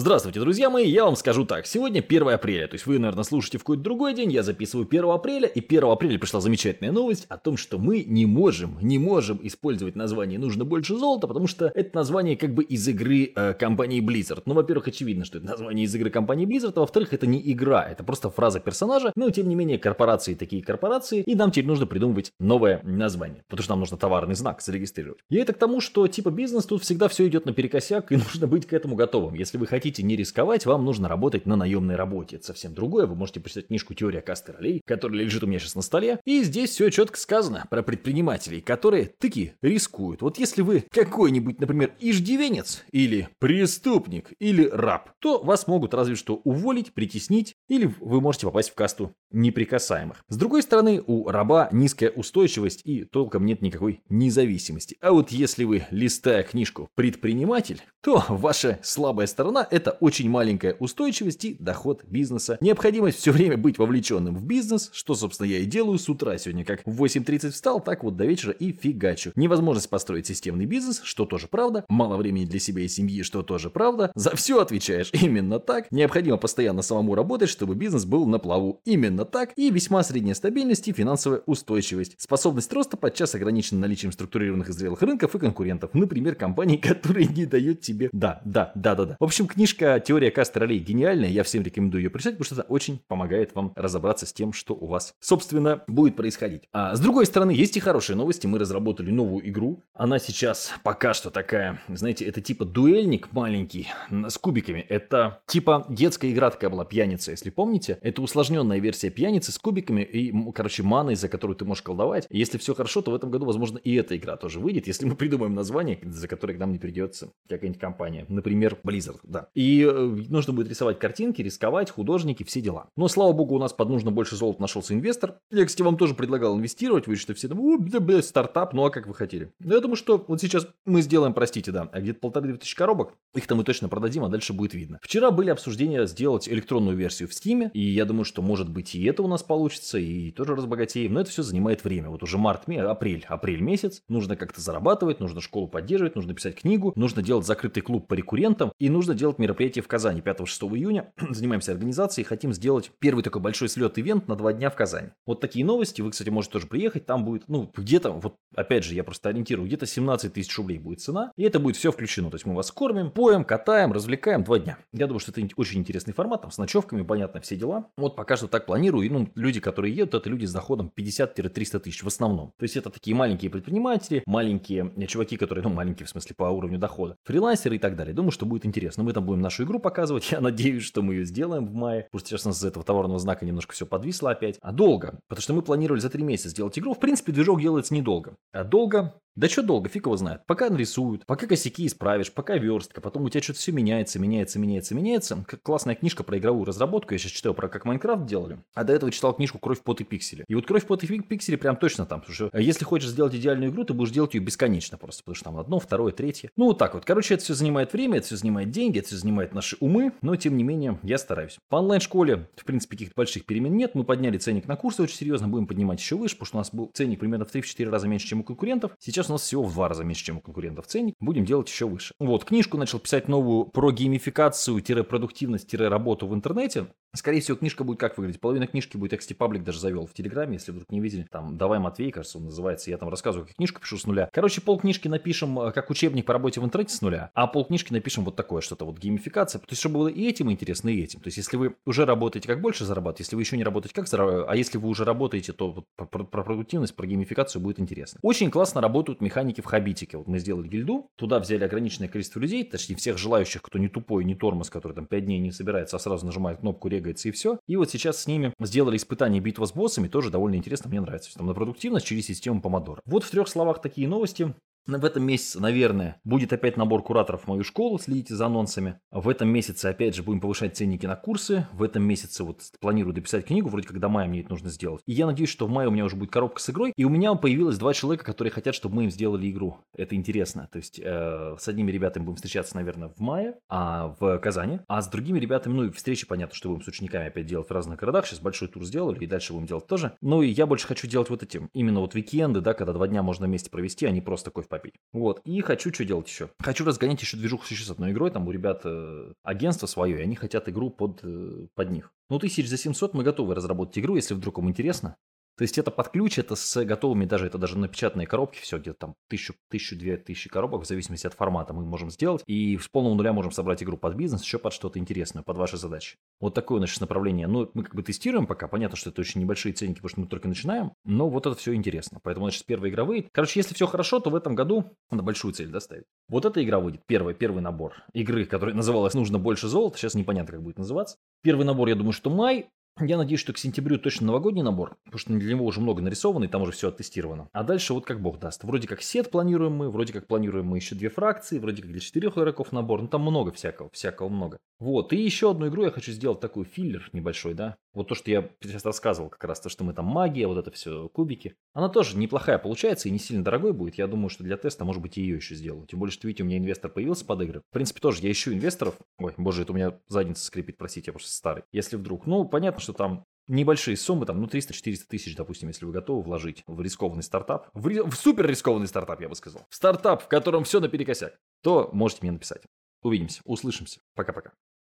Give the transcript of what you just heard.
Здравствуйте, друзья мои, я вам скажу так, сегодня 1 апреля, то есть вы, наверное, слушаете в какой-то другой день, я записываю 1 апреля, и 1 апреля пришла замечательная новость о том, что мы не можем, не можем использовать название «Нужно больше золота», потому что это название как бы из игры э, компании Blizzard. Ну, во-первых, очевидно, что это название из игры компании Blizzard, а во-вторых, это не игра, это просто фраза персонажа, но тем не менее корпорации такие корпорации, и нам теперь нужно придумывать новое название, потому что нам нужно товарный знак зарегистрировать. И это к тому, что типа бизнес тут всегда все идет наперекосяк, и нужно быть к этому готовым. Если вы хотите хотите не рисковать, вам нужно работать на наемной работе. Это совсем другое. Вы можете почитать книжку «Теория касты ролей», которая лежит у меня сейчас на столе. И здесь все четко сказано про предпринимателей, которые таки рискуют. Вот если вы какой-нибудь, например, иждивенец, или преступник, или раб, то вас могут разве что уволить, притеснить, или вы можете попасть в касту неприкасаемых. С другой стороны, у раба низкая устойчивость и толком нет никакой независимости. А вот если вы, листая книжку «Предприниматель», то ваша слабая сторона – это очень маленькая устойчивость и доход бизнеса. Необходимость все время быть вовлеченным в бизнес, что, собственно, я и делаю с утра сегодня, как в 8.30 встал, так вот до вечера и фигачу. Невозможность построить системный бизнес, что тоже правда. Мало времени для себя и семьи, что тоже правда. За все отвечаешь именно так. Необходимо постоянно самому работать, чтобы бизнес был на плаву. Именно так. И весьма средняя стабильность и финансовая устойчивость. Способность роста подчас ограничена наличием структурированных и зрелых рынков и конкурентов. Например, компаний, которые не дают тебе... Да, да, да, да, да. В общем, книжка «Теория каст ролей» гениальная. Я всем рекомендую ее прочитать, потому что это очень помогает вам разобраться с тем, что у вас, собственно, будет происходить. А с другой стороны, есть и хорошие новости. Мы разработали новую игру. Она сейчас пока что такая, знаете, это типа дуэльник маленький с кубиками. Это типа детская игра такая была, пьяница, если помните. Это усложненная версия пьяницы с кубиками и, короче, маной, за которую ты можешь колдовать. Если все хорошо, то в этом году, возможно, и эта игра тоже выйдет, если мы придумаем название, за которое к нам не придется какая-нибудь компания. Например, Blizzard, да. И э, нужно будет рисовать картинки, рисковать, художники, все дела. Но, слава богу, у нас под нужно больше золота нашелся инвестор. Я, кстати, вам тоже предлагал инвестировать. Вы что все там, да, бля, стартап, ну а как вы хотели? Но я думаю, что вот сейчас мы сделаем, простите, да, а где-то полторы-две тысячи коробок. Их-то мы точно продадим, а дальше будет видно. Вчера были обсуждения сделать электронную версию в Steam, и я думаю, что может быть и это у нас получится, и тоже разбогатеем. Но это все занимает время. Вот уже март, апрель, апрель месяц. Нужно как-то зарабатывать, нужно школу поддерживать, нужно писать книгу, нужно делать закрытый клуб по рекуррентам, и нужно делать мероприятие в Казани 5-6 июня. Занимаемся организацией, хотим сделать первый такой большой слет-ивент на два дня в Казани. Вот такие новости. Вы, кстати, можете тоже приехать. Там будет, ну, где-то, вот опять же, я просто ориентирую, где-то 17 тысяч рублей будет цена. И это будет все включено. То есть мы вас кормим, поем, катаем, развлекаем два дня. Я думаю, что это очень интересный формат, там с ночевками, понятно, все дела. Вот пока что так планирую. И, ну, люди, которые едут, это люди с доходом 50-300 тысяч в основном. То есть это такие маленькие предприниматели, маленькие чуваки, которые, ну, маленькие в смысле по уровню дохода, фрилансеры и так далее. Думаю, что будет интересно. Мы там будем нашу игру показывать. Я надеюсь, что мы ее сделаем в мае. Потому что сейчас у нас из этого товарного знака немножко все подвисло опять. А долго. Потому что мы планировали за три месяца сделать игру. В принципе, движок делается недолго. А долго да что долго, фиг его знает. Пока нарисуют, пока косяки исправишь, пока верстка, потом у тебя что-то все меняется, меняется, меняется, меняется. Как классная книжка про игровую разработку, я сейчас читаю про как Майнкрафт делали, а до этого читал книжку «Кровь, пот и пиксели». И вот «Кровь, пот и пиксели» прям точно там, потому что э, если хочешь сделать идеальную игру, ты будешь делать ее бесконечно просто, потому что там одно, второе, третье. Ну вот так вот. Короче, это все занимает время, это все занимает деньги, это все занимает наши умы, но тем не менее я стараюсь. По онлайн-школе, в принципе, каких-то больших перемен нет. Мы подняли ценник на курсы очень серьезно, будем поднимать еще выше, потому что у нас был ценник примерно в 3-4 раза меньше, чем у конкурентов. Сейчас у нас всего в 2 раза меньше, чем у конкурентов ценник, будем делать еще выше. Вот, книжку начал писать новую про геймификацию-продуктивность-работу в интернете. Скорее всего, книжка будет как выглядеть? Половина книжки будет XT Public даже завел в Телеграме, если вдруг не видели. Там «Давай, Матвей», кажется, он называется. Я там рассказываю, как книжку пишу с нуля. Короче, пол книжки напишем э, как учебник по работе в интернете с нуля, а пол книжки напишем вот такое что-то, вот геймификация. То есть, чтобы было и этим интересно, и этим. То есть, если вы уже работаете, как больше зарабатывать, если вы еще не работаете, как зарабатывать, а если вы уже работаете, то вот про, про, про продуктивность, про геймификацию будет интересно. Очень классно работают механики в Хабитике. Вот мы сделали гильду, туда взяли ограниченное количество людей, точнее всех желающих, кто не тупой, не тормоз, который там 5 дней не собирается, а сразу нажимает кнопку, регается и все. И вот сейчас с ними сделали испытание битва с боссами, тоже довольно интересно, мне нравится. Там на продуктивность через систему Помодоро. Вот в трех словах такие новости. В этом месяце, наверное, будет опять набор кураторов в мою школу, следите за анонсами. В этом месяце, опять же, будем повышать ценники на курсы. В этом месяце вот планирую дописать книгу, вроде как до мая мне это нужно сделать. И я надеюсь, что в мае у меня уже будет коробка с игрой. И у меня появилось два человека, которые хотят, чтобы мы им сделали игру. Это интересно. То есть э, с одними ребятами будем встречаться, наверное, в мае, а в Казани. А с другими ребятами, ну, встречи, понятно, что будем с учениками опять делать в разных городах. Сейчас большой тур сделали, и дальше будем делать тоже. Ну и я больше хочу делать вот этим. Именно вот викенды, да, когда два дня можно вместе провести, а не просто такой попить. Вот, и хочу что делать еще? Хочу разгонять еще движуху еще с одной игрой, там у ребят э, агентство свое, и они хотят игру под, э, под них. Ну, тысяч за 700 мы готовы разработать игру, если вдруг вам интересно. То есть это под ключ, это с готовыми даже, это даже напечатанные коробки, все где-то там тысячу, тысячу, две тысячи коробок, в зависимости от формата мы можем сделать. И с полного нуля можем собрать игру под бизнес, еще под что-то интересное, под ваши задачи. Вот такое наше направление. Ну, мы как бы тестируем пока, понятно, что это очень небольшие ценники, потому что мы только начинаем, но вот это все интересно. Поэтому, значит, первые игровые. Короче, если все хорошо, то в этом году надо большую цель доставить. Вот эта игра выйдет, первый, первый набор игры, который называлась «Нужно больше золота», сейчас непонятно, как будет называться. Первый набор, я думаю, что май, я надеюсь, что к сентябрю точно новогодний набор, потому что для него уже много нарисовано, и там уже все оттестировано. А дальше вот как бог даст. Вроде как сет планируем мы, вроде как планируем мы еще две фракции, вроде как для четырех игроков набор, ну там много всякого, всякого много. Вот, и еще одну игру я хочу сделать такой филлер небольшой, да. Вот то, что я сейчас рассказывал, как раз то, что мы там магия, вот это все, кубики. Она тоже неплохая получается и не сильно дорогой будет. Я думаю, что для теста, может быть, и ее еще сделаю. Тем более, что, видите, у меня инвестор появился под игры. В принципе, тоже я ищу инвесторов. Ой, боже, это у меня задница скрипит, простите, я просто старый. Если вдруг, ну, понятно, что там небольшие суммы, там, ну, 300-400 тысяч, допустим, если вы готовы вложить в рискованный стартап, в, ри... в супер рискованный стартап, я бы сказал, в стартап, в котором все наперекосяк, то можете мне написать. Увидимся, услышимся. Пока-пока.